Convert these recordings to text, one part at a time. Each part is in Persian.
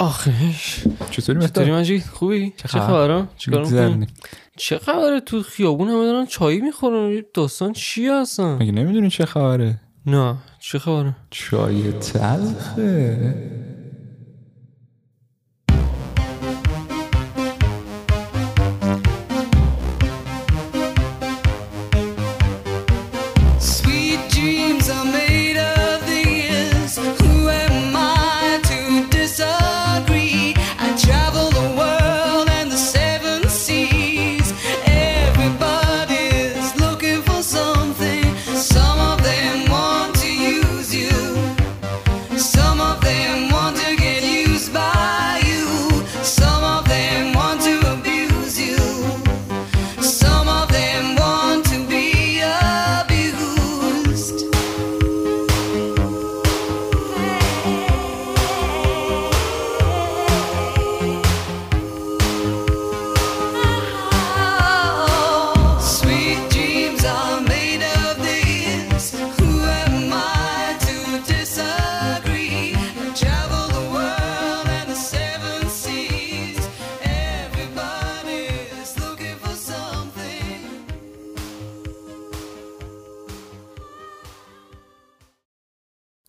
آخش چطوری چطوری مجید؟ خوبی؟ چه خبر؟ خبره چیکار چه خبره؟ تو خیابون همه دارن چای می‌خورن. داستان چیه اصلا مگه نمی‌دونی چه خبره؟ نه چه خبره؟ چای تلخه.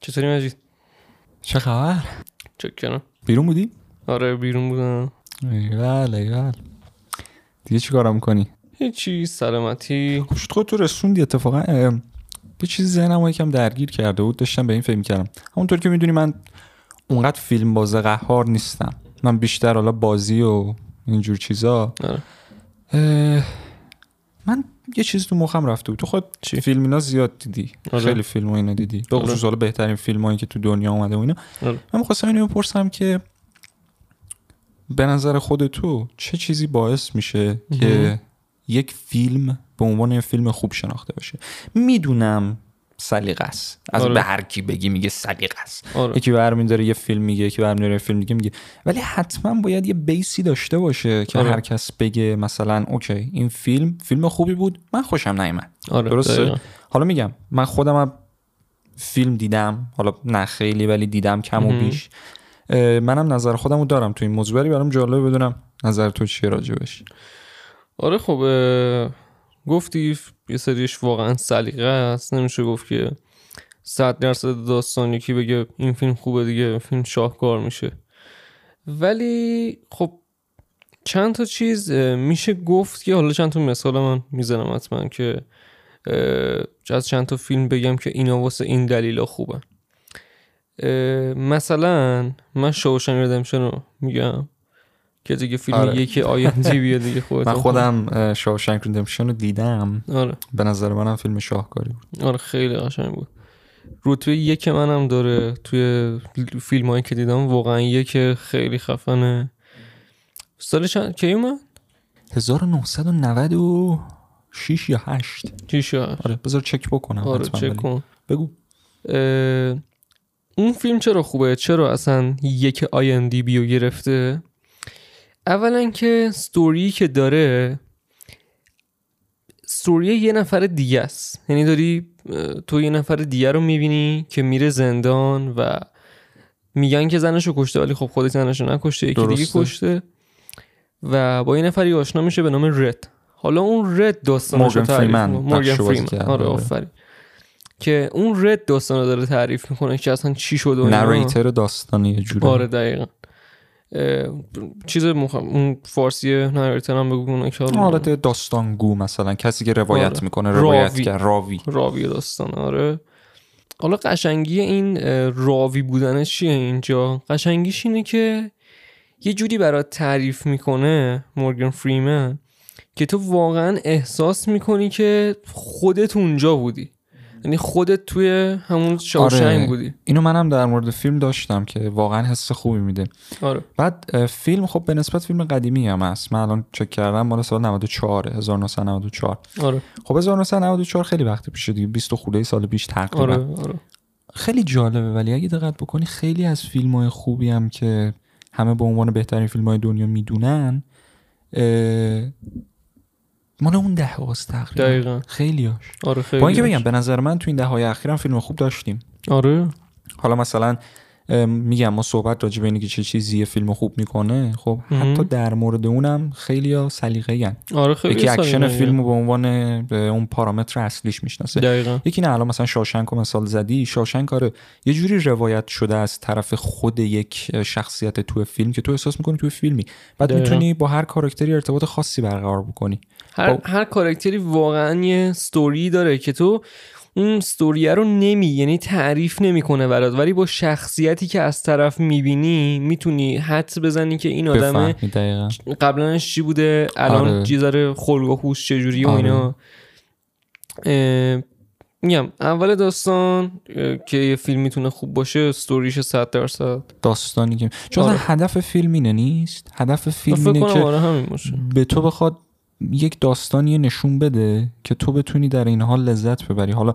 چطوری مجید چه خبر چکرم بیرون بودی آره بیرون بودم ایول ایول دیگه چی کارم می‌کنی هیچی سلامتی شد خود تو رسوندی اتفاقا یه چیزی ذهنم یکم درگیر کرده بود داشتم به این فکر کردم همونطور که می‌دونی من اونقدر فیلم باز قهار نیستم من بیشتر حالا بازی و اینجور چیزا آره. من یه چیز تو مخم رفته بود تو خود چی؟ فیلم اینا زیاد دیدی آره. خیلی فیلم و اینا دیدی به. خصوص حالا بهترین فیلم هایی که تو دنیا اومده و اینا آره. من می‌خواستم اینو بپرسم که به نظر خود تو چه چیزی باعث میشه که یک فیلم به عنوان یه فیلم خوب شناخته بشه می‌دونم سلیقه است از آره. به هر کی بگی میگه سلیقه است آره. یکی برمیداره یه فیلم میگه یکی برمیداره یه فیلم دیگه میگه. ولی حتما باید یه بیسی داشته باشه که آره. هر کس بگه مثلا اوکی این فیلم فیلم خوبی بود من خوشم نیومد. آره درسته؟ دقیقاً. حالا میگم من خودم فیلم دیدم حالا نه خیلی ولی دیدم کم و. بیش. منم نظر خودم رو دارم. تو این موضوع ولی برام جالبه بدونم نظر تو چیه راجبش. آره خب گفتی یه سریش واقعا سلیقه است. نمیشه گفت که صد درصد داستان یکی بگه این فیلم خوبه دیگه فیلم شاهکار میشه. ولی خب چند تا چیز میشه گفت که حالا چند تا مثال من می‌زنم حتما که از چند تا فیلم بگم که اینا واسه این دلیلا خوبن. اه، مثلا من شوشنگ ردمشن رو میگم. که دیگه فیلم آره. یکی آینده بیاد دیگه خودت من خودم شاوشنک ریدمپشن رو دیدم. آره. به نظر منم فیلم شاهکاری بود. آره خیلی قشنگ بود. رتبه یک منم داره توی فیلم هایی که دیدم واقعا یک خیلی خفنه. سال چند؟ کی اومد؟ 1996 یا 8 چی شد آره بذار چک بکنم آره چک. کن. بگو. اه، اون فیلم چرا خوبه؟ چرا اصلا یک آی ام دی بیو گرفته؟ اولا که ستوری که داره ستوری یه نفر دیگه است یعنی داری تو یه نفر دیگه رو می‌بینی که میره زندان و میگن که زنشو کشته ولی خب خودش زنشو نکشته یکی دیگه. کشته و با یه نفری آشنا میشه به نام رد حالا اون رد داستانشو مورگان تعریف. مورگان فریمن آره. آفرین که اون رد داستان رو داره تعریف می‌کنه که اصلا چی شد و اینا. نریتر داستانی یه جوری آره دقیقا چیز مخ... اون فارسی نریتر هم بگو حالا حالت داستانگو مثلا کسی که روایت آره. می‌کنه روایت راوی. کرد راوی. راوی داستان آره. حالا قشنگی این راوی بودنش چیه اینجا؟ قشنگیش اینه که یه جوری برات تعریف می‌کنه مورگان فریمن که تو واقعا احساس می‌کنی که خودت اونجا بودی. یعنی خودت توی همون شاوشنگ آره. بودی. اینو منم در مورد فیلم داشتم که واقعا حس خوبی میده. آره. بعد فیلم خب به نسبت فیلم قدیمی هم هست. من الان چک کردم مال سال 94 1994 آره. خب 1994 خیلی وقت پیشه دیگه. 20 خورده سال پیش تقریبا. آره آره. خیلی جالبه ولی اگه دقت بکنی خیلی از فیلم های خوبی هم که همه به عنوان بهترین فیلم های دنیا می‌دونن مال اون دهه‌هاست تقریبا دقیقا. خیلی هاش. آره خیلی با اینکه. بگم به نظر من تو این دهه‌های اخیرم فیلم خوب داشتیم. آره. حالا مثلا میگم ما صحبت راجع به اینه که چه چیزی یه فیلم خوب می‌کنه. خب حتی در مورد اونم خیلی ها سلیقه آره خیلی یکی اکشن. فیلم به عنوان به اون پارامتر اصلیش می‌شناسه. یکی نه الان مثلا شاشنک رو مثال زدی. شاشنک آره یه جوری روایت شده از طرف خود یک شخصیت تو فیلم که تو احساس می‌کنی تو فیلمی. بعد دقیقاً. می‌تونی با هر کاراکتری ارتباط خاصی برقرار بکنی. هر, خب. هر کارکتری واقعا یه ستوری داره که تو اون ستوریه رو نمی یعنی تعریف نمی‌کنه برات ولی با شخصیتی که از طرف می‌بینی می‌تونی حدس بزنی که این آدم قبلنش چی بوده الان آره. چی داره خلق و خوش چجوری و آره. اینا اه، میگم اول داستان که یه فیلم می‌تونه خوب باشه ستوریش 100 درصد داستانی که چون آره. هدف فیلم اینه نیست هدف فیلم اینه که آره همین به تو بخواد یک داستانی نشون بده که تو بتونی در این حال لذت ببری. حالا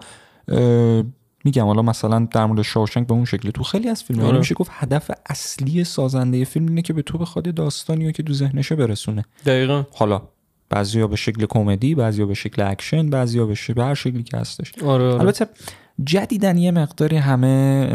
میگم حالا مثلا در مورد شاوشنگ به اون شکلی. تو خیلی از فیلم آره. میشه گفت هدف اصلی سازنده فیلم اینه که به تو بخواد داستانی رو که تو ذهنشه برسونه. دقیقا. حالا بعضیا به شکل کمدی بعضیا به شکل اکشن بعضیا به شکل به هر شکلی که هستش. آره, آره. البته جدیدا یه مقداری همه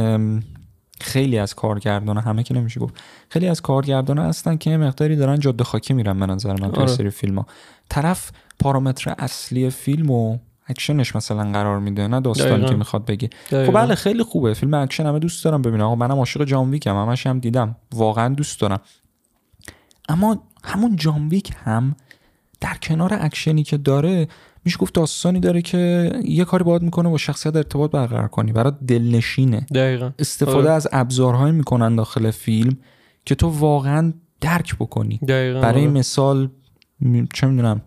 خیلی از کارگردان همه که نمیشه گفت خیلی از کارگردان هستن که مقداری دارن جاده خاکی میرن به نظر من آره. سری فیلم ها طرف پارامتر اصلی فیلم و اکشنش مثلا قرار میده نه داستانی. که می‌خواد بگه خب. بله خیلی خوبه فیلم اکشن همه دوست دارم ببینم آقا منم عاشق جان ویکم همش هم دیدم واقعا دوست دارم اما همون John Wick هم در کنار اکشنی که داره میشه گفت داستانی داره که یه کاری باید می‌کنه با شخصیت ارتباط برقرار کنی برای دلنشینه دقیقا استفاده آره. از ابزارهایی می‌کنن داخل فیلم که تو واقعا درک بکنی دقیقا برای آره. مثال چه می‌دونم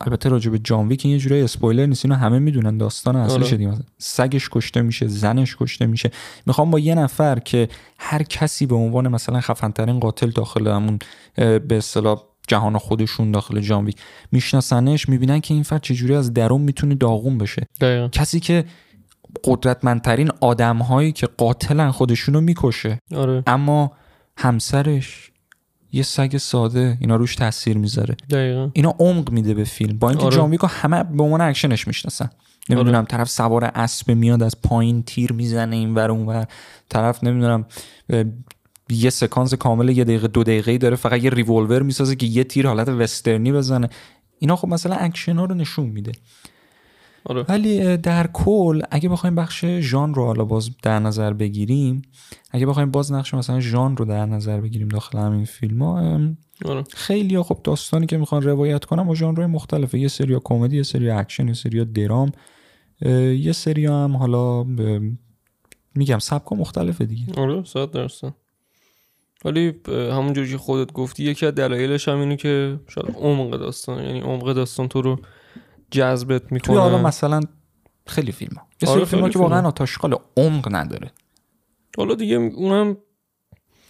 البته راجع به John Wick این یه جوری اسپویلر نیست اینو همه می‌دونن داستان اصلیش آره. دیگه مثلا سگش کشته میشه زنش کشته میشه می‌خوام با یه نفر که هر کسی به عنوان مثلا خفنترین قاتل داخل همون به اصطلاح جهان خودشون داخل John Wick میشناسنش می‌بینن که این فرد چجوری از درون می‌تونه داغون بشه. دقیقا. کسی که قدرتمندترین آدم هایی که قاتلن خودشونو می‌کشه. آره. اما همسرش یه سگ ساده اینا روش تاثیر می‌ذاره. دقیقا. اینا عمق میده به فیلم. با اینکه آره. John Wick و همه به عنوان اکشنش می‌شناسن. نمی‌دونم طرف سوار اسب میاد از پایین تیر می‌زنه این ور اون ور طرف نمی‌دونم یه سکانس کامل یه دقیقه دو دقیقه داره فقط یه ریولور می‌سازه که یه تیر حالت وسترنی بزنه. اینا خب مثلا اکشن ها رو نشون میده. آره. ولی در کل اگه بخوایم بخش ژانر رو حالا باز در نظر بگیریم اگه بخوایم باز نقش مثلا ژانر رو در نظر بگیریم داخل همین فیلم ها آره. خیلی ها خب داستانی که می‌خوان روایت کنن با ژانرهای مختلفه. یه سری کمدی یه سری اکشن یه سری درام یه سری هم حالا اه، میگم سبک مختلفه دیگه. آره صد درصد. ولی همونجوری که خودت گفتی یکی از دلایلش هم اینه که شاید عمق داستان یعنی عمق داستان تو رو جذبت می‌کنه. توی حالا مثلا خیلی فیلم ها یه سری آره، فیلم ها خیلی که واقعا. آتاشقال عمق نداره. حالا دیگه اونم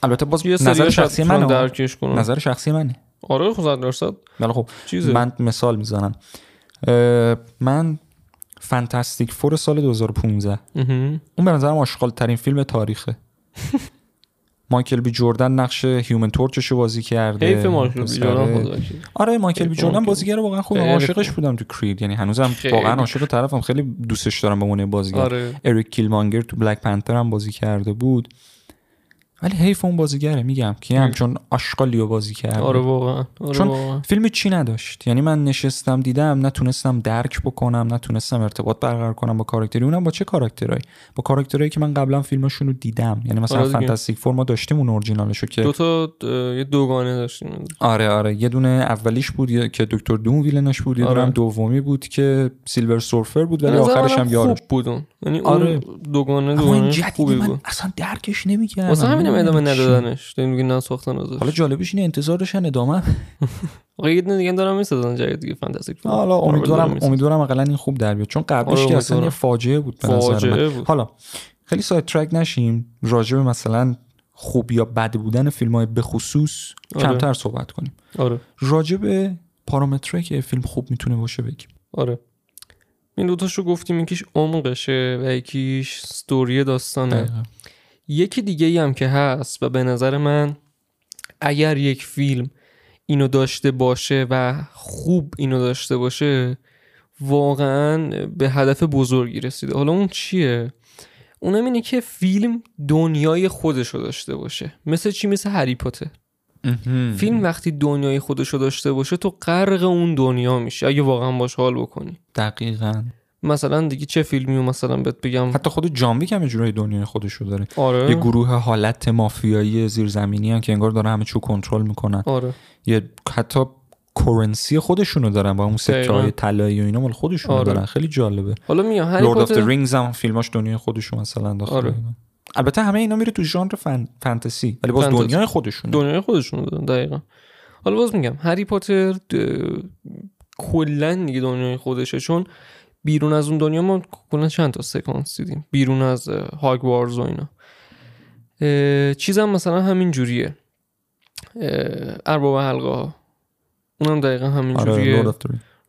البته باز یه نظر سری شخصی من. درکش کنم نظر شخصی منه. آره خب صد درصد. ولی خب چیزه. من مثال می‌زنم. من Fantastic Four سال 2015 مهم. اون به نظرم آشغال ترین فیلم تاریخه. مایکل بی جوردن نقش Human Torch ش رو بازی کرده حیف بیچاره‌م خدا وکیلی. آره مایکل بی مایکل. بازیگر واقعا خوبه خیلی عاشقش خوب. بودم تو Creed یعنی هنوزم واقعا خوب. عاشق طرفم خیلی دوستش دارم به عنوان بازیگر آره Erik Killmonger تو Black Panther هم بازی کرده بود ولی حیف اون بازیگره میگم که همچون آشغالی رو بازی کرده. آره واقعا آره چون واقعا. فیلم چی نداشت؟ یعنی من نشستم دیدم نتونستم درک بکنم نتونستم ارتباط برقرار کنم با کاراکتری. اونم با چه کاراکترایی با کاراکترایی که من قبلا فیلمشون رو دیدم. یعنی مثلا آره. Fantastic Four ما داشتیم اون اورجینالشو که دو تا یه دوگانه داشتیم. آره آره. یه دونه اولیش بود که Doctor Doom villain ش بود یه آره. هم دومی بود که Silver Surfer بود ولی آخرش هم یارش خوب بودن یعنی آره. اون دوگانه دوگانه خوبی بود. اصلا درکش نمی‌کردم. همینم ادامه. ندادنش. داریم میگه نساختن ازش حالا جالبش اینه انتظار داشتن ادامه. آقا یه دونه دیگه دارم می‌سازن جدید دیگه Fantastic. حالا امیدوارم. امیدوارم اقلا این خوب در بیاد. چون قبلش آره، که اصلا یه. فاجعه بود به نظر من. حالا خیلی سایت ترک نشیم. راجع به مثلا خوب یا بد بودن فیلم های به خصوص آره. کمتر صحبت کنیم. آره. راجع به پارامترهایی که فیلم خوب می‌تونه باشه بگیم. آره. این دوتاش رو گفتیم یکیش عمقشه و یکیش ستوری داستانه. دقیقاً. یکی دیگه ای هم که هست و به نظر من اگر یک فیلم اینو داشته باشه و خوب اینو داشته باشه واقعا به هدف بزرگی رسیده. حالا اون چیه؟ اونم اینه که فیلم دنیای خودشو داشته باشه. مثل چی؟ مثل هری پاتر. فیلم وقتی دنیای خودشو داشته باشه تو غرق اون دنیا میشه اگه واقعا باش حال بکنی. دقیقا. مثلا دیگه چه فیلمی رو مثلا بهت بگم؟ حتی خود جانویک هم یه جورای دنیای خودشو داره. آره. یه گروه حالت مافیایی زیرزمینی هم که انگار داره همه چیو کنترل می‌کنن. آره. یه حتی currency خودشونو دارن با اون سکه های. طلایی و اینا مال خودشونو آره. دارن. خیلی جالبه. حالا میگم Harry Potter، Rings هم فیلماش دنیای خودشون مثلا داخل آره. البته همه اینا میره تو ژانر فن... فانتزی. ولی باز فانتزی. دنیای خودشون دنیای خودشون دارن دقیقا. حالا باز میگم Harry Potter کلا دیگه دنیای خودشه. چون بیرون از اون دنیا ما کلا چند تا سکانس دیدیم. بیرون از Hogwarts و اینا. چیزم مثلا همین جوریه. ارباب حلقه ها اونم دقیقا همین آره جوریه.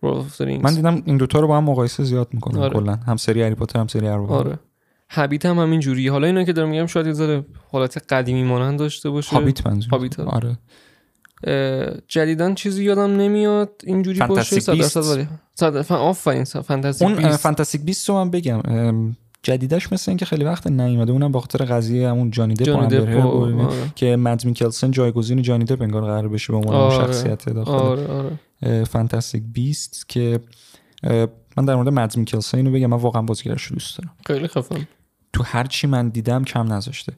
Rings. من دیدم این دوتا رو با هم مقایسه زیاد می‌کنن آره. کلا. هم سری Harry Potter هم سری ارباب آره. Hobbit هم همین جوریه. حالا اینا که دارم میگم شاید یه ذره حالت قدیمی مانند داشته باشه. Hobbit منظور Hobbit، آره. جدیدن چیزی یادم نمیاد اینجوری باشه Fantastic صد درصد Beasts. ولی آفرین Fantastic اون. Fantastic Beasts رو من بگم جدیدش مثل اینکه خیلی وقت نیومده اونم به خاطر قضیه همون جانی دپ. آره. که مد میکلسن جایگزین جانی دپ انگار قرار بشه به عنوان آره. شخصیت داخل آره آره فانتاستیک بیست که اه، من در مورد مد میکلسن اینو بگم من واقعا بازیگرش رو دوست دارم خیلی خفن تو هر چی من دیدم کم نذاشته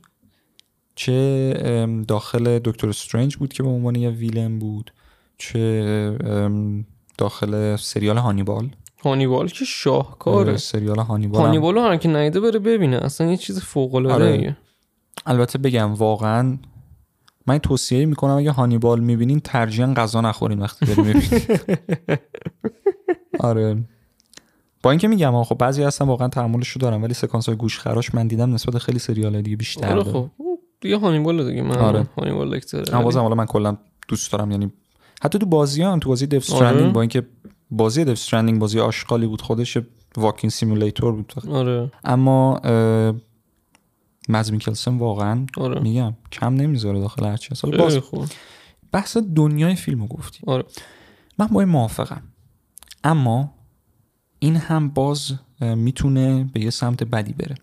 چه داخل دکتر استرنج بود که به عنوان یه ویلن بود چه داخل سریال هانیبال. هانیبال که شاهکاره. سریال هانیبال هم- هانیبال رو هر کی ندیده بره ببینه. اصلا یه چیز فوق العاده آره. البته بگم واقعا من توصیه می‌کنم اگه هانیبال می‌بینین ترجیحاً غذا نخورین وقتی بریم می‌بینین. آره. با اینکه میگم خب بعضی هستن واقعا تحملشو دارم ولی سکانس های گوش خراش من دیدم نسبت خیلی سریال دیگه بیشتر آره. خب. دیگه هانیبال دیگه من آره. هانیبال لکتره اما بازم حالا من کلا دوست دارم یعنی حتی تو بازی هم تو بازی Death آره. با اینکه بازی Death Stranding بازی آشغالی بود خودش walking simulator بود. آره. اما Mads Mikkelsen واقعا آره. میگم کم نمی‌ذاره داخل هر چیز. حالا باز خوب. بحث دنیای فیلمو گفتیم. آره. من با این موافقم. اما این هم باز می‌تونه به یه سمت بدی بره.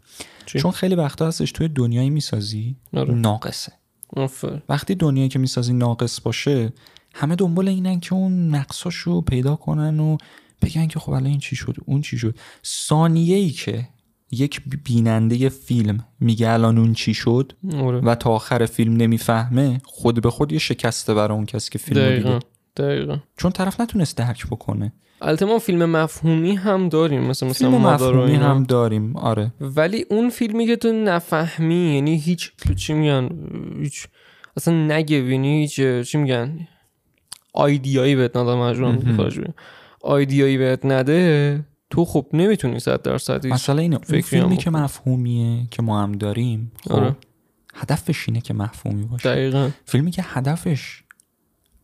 چی؟ چون خیلی وقتا هستش توی دنیایی می‌سازی آره. ناقصه. آفر. وقتی دنیایی که می‌سازی ناقص باشه همه دنبال اینن که اون نقصاشو پیدا کنن و بگن که خب الان این چی شد اون چی شد. ثانیه ای که یک بیننده فیلم میگه الان اون چی شد آره. و تا آخر فیلم نمی‌فهمه خود به خود یه شکسته برای اون کسی که فیلم رو دقیقا. دیده. دقیقا. چون طرف نتونست درک بکنه. البته ما فیلم مفهومی هم داریم مثل مثلا فیلم مفهومی اینا. هم داریم آره ولی اون فیلمی که تو نفهمی یعنی هیچ چی میگن هیچ اصلا نگبینی هیچ چی میگن آیدیایی بهت نده مجبورم خارج. آیدیایی بهت نده تو خب نمی‌تونی صد درصد مثلا اینه اون فیلمی که. مفهومیه که ما هم داریم خب آره. هدفش اینه که مفهومی باشه دقیقا فیلمی که هدفش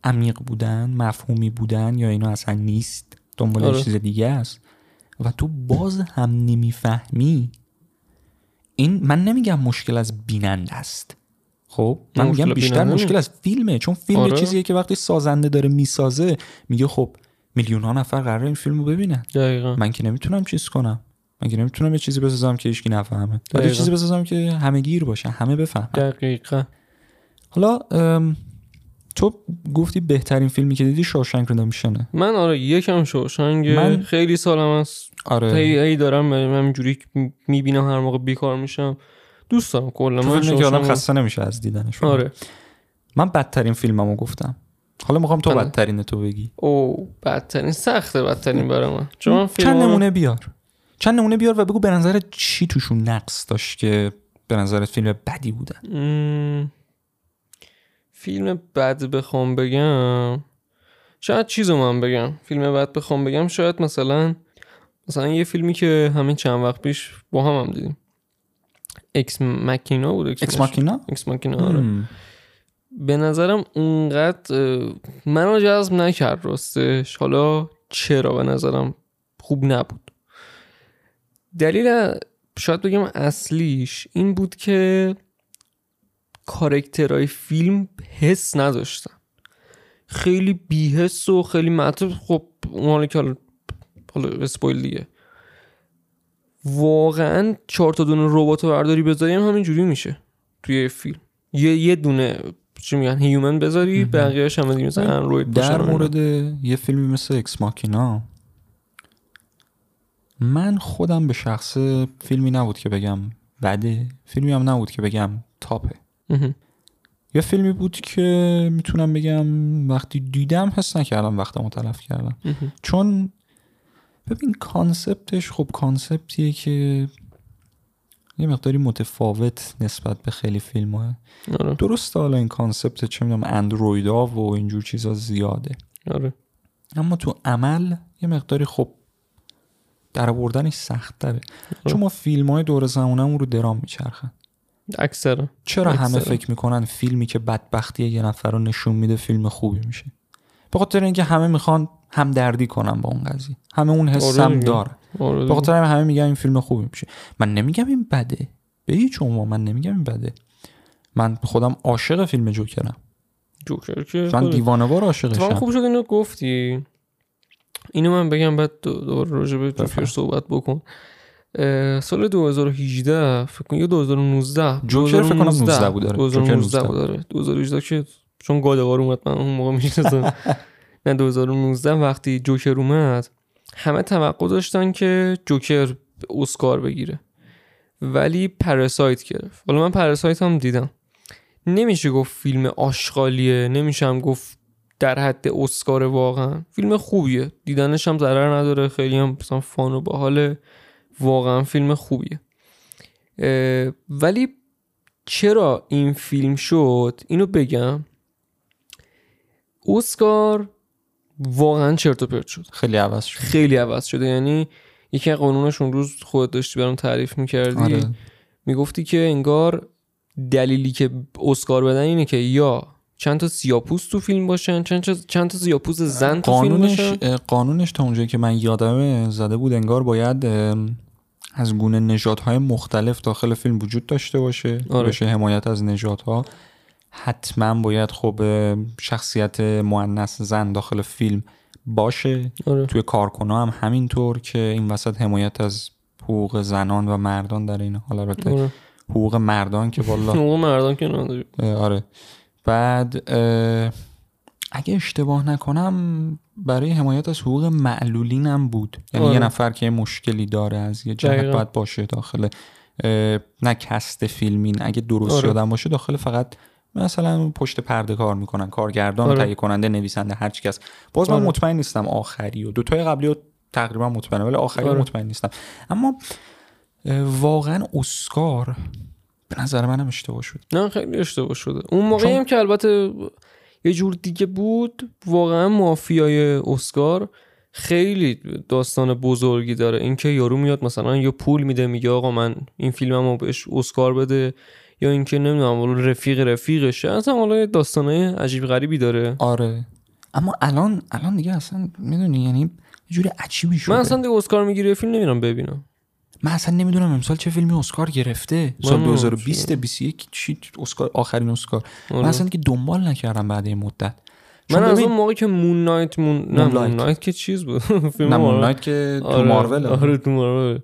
عمیق بودن مفهومی بودن یا اینو اصلا نیست دنبال آره. چیز دیگه است. و تو باز هم نمی‌فهمی. این من نمیگم مشکل از بیننده است. خب؟ من میگم بیشتر بیننده مشکل. از فیلمه. چون فیلم آره. چیزیه که وقتی سازنده داره می‌سازه میگه خب میلیون ها نفر قرار این فیلم رو ببینن. دقیقا. من که نمی‌تونم چیز کنم. من که نمی‌تونم یه چیزی بسازم که هیچکی نفهمه. یه. چیزی بسازم که همه گیر باشه همه بفهمن. دقیقا. حالا تو گفتی بهترین فیلمی که دیدی شاوشنک ریدمپشنه من آره یکم شوشنگ من- خیلی سالم است. آره. هی هی دارم همینجوری می‌بینم هر موقع بیکار میشم. دوست دارم کلا. من شوشنگ- خسته نمیشه از دیدنش. آره. من بدترین فیلممو گفتم. حالا می‌خوام تو آره. بدترین تو بگی. او بدترین سخته بدترین برای من. چون من فیلم چند نمونه بیار. چند نمونه بیار و بگو به نظر چی توشون نقص داشت که به نظرت فیلم بدی بودن؟ مم، فیلم بد بخوام بگم. شاید چیزو من بگم. فیلم بد بخوام بگم شاید مثلا مثلا یه فیلمی که همین چند وقت پیش با هم هم دیدیم. Ex Machina بود Ex Machina Ex Machina آره. هم. به نظرم اونقدر منو جذب نکرد راستش. حالا چرا به نظرم خوب نبود. دلیل شاید بگم اصلیش این بود که کارکترهای فیلم حس نداشتن خیلی بیحس و خیلی معطوف. خب اون که حالا spoil دیگه. واقعا چهار تا دونه ربات رو برداری بذاری هم همینجوری میشه توی فیلم. یه یه دونه چی میگن human بذاری بقیه‌اش هم دیگه مثلا اندروید در. مورد یه فیلمی مثل Ex Machina من خودم به شخص فیلمی نبود که بگم بده. فیلمی هم نبود که بگم top ه. یه فیلمی بود که می‌تونم بگم وقتی دیدم حس نکردم وقتمو تلف کردم. چون ببین concept ش خب concept یه که یه مقداری متفاوت نسبت به خیلی فیلم های آره. درسته حالا این concept چه می‌دونم اندرویدا و اینجور چیزا زیاده. آره. اما تو عمل یه مقداری خب در آوردنش سخت تره چون ما فیلم های دور زمانمون رو درام میچرخن. اکثر چرا همه اکثرا. فکر می‌کنن فیلمی که بدبختی یه نفر رو نشون میده فیلم خوبی میشه؟ به خاطر اینکه همه می‌خوان هم دردی کنن با اون قضیه. همه اون حس هم دیگه. داره آره به. خاطر همه میگن این فیلم خوبی میشه. من نمیگم این بده. به هیچ عنوان من نمیگم این بده. من خودم عاشق فیلم جوکرم. جوکر که من دیوانوار اتفاقا عاشقشم خوب شد اینو گفتی. اینو من بگم بعد دو- دوباره راجع به جوکر. صحبت بکن. سال 2018 فکر کنم یا 2019 جوکر فکر کنم 19 بود،. جوکر 2019 19 بود آره. 2018 که چون گادوار اومد من اون موقع می‌شناسم. نه 2019 وقتی جوکر اومد همه توقع داشتن که جوکر اسکار بگیره. ولی پراسایت گرفت. حالا من پراسایت هم دیدم. نمیشه گفت فیلم آشغالیه نمیشه هم گفت در حد اسکار واقعا. فیلم خوبیه. دیدنش هم ضرر نداره. خیلی هم مثلا فان و باحاله. واقعا فیلم خوبیه. ولی چرا این فیلم شد؟ اینو بگم. اسکار واقعا چرت و پرت شد. خیلی عوض شد. خیلی عوض شده. یعنی یکی از قانونش اون روز خودت داشتی برام تعریف می‌کردی. آره. می‌گفتی که انگار دلیلی که اسکار بدن اینه که یا چند تا سیاپوس تو فیلم باشن چند تا چند تا سیاپوس زن تو فیلم قانونش باشن. اه، قانونش تا اونجایی که من یادمه زده بود انگار باید از گونه نژادهای مختلف داخل فیلم وجود داشته باشه. آره. بشه حمایت از نژادها. حتما باید خب شخصیت مؤنث زن داخل فیلم باشه. آره. توی کارکنا هم همینطور که این وسط حمایت از حقوق زنان و مردان در این حال. البته آره. حقوق مردان که والا موقع مردان که آره. بعد اگه اشتباه نکنم برای حمایت از حقوق معلولین هم بود یعنی آره. یه نفر که مشکلی داره از یه جهت. باید باشه داخل نه کست فیلمین اگه درست آره. یادم باشه داخل فقط مثلا پشت پرده کار می‌کنن کارگردان آره. تهیه کننده نویسنده هر چی کس باز من آره. مطمئن نیستم آخری و دوتای قبلی رو تقریبا مطمئنم ولی آخری آره. مطمئن نیستم اما واقعا اسکار به نظر منم اشتباه شد نه خیلی اشتباه شده اون موقعی چون- هم که البته یه جور دیگه بود. واقعا مافیای اسکار خیلی داستان بزرگی داره. اینکه یارو میاد مثلا یا پول میده میگه آقا من این فیلممو بهش اسکار بده یا اینکه نمی‌دونم والا رفیق رفیقشه. اصلا حالا یه داستانای عجیب غریبی داره. آره. اما الان الان دیگه اصلا می‌دونی یعنی جوری عجیبی شده. من اصلا دیگه اسکار می‌گیره فیلم نمیرم ببینم. من اصلا نمی‌دونم امسال چه فیلمی اسکار گرفته. سال من 2020 21 چی اسکار؟ آخرین اسکار. من آره. اصلا دیگه دنبال نکردم بعد این مدت. من از اون موقع که Moon Knight Moon نه Moon. Knight که چیز بود؟ فیلم نه. Moon Knight. که تو آره، مارول. آره تو Marvel.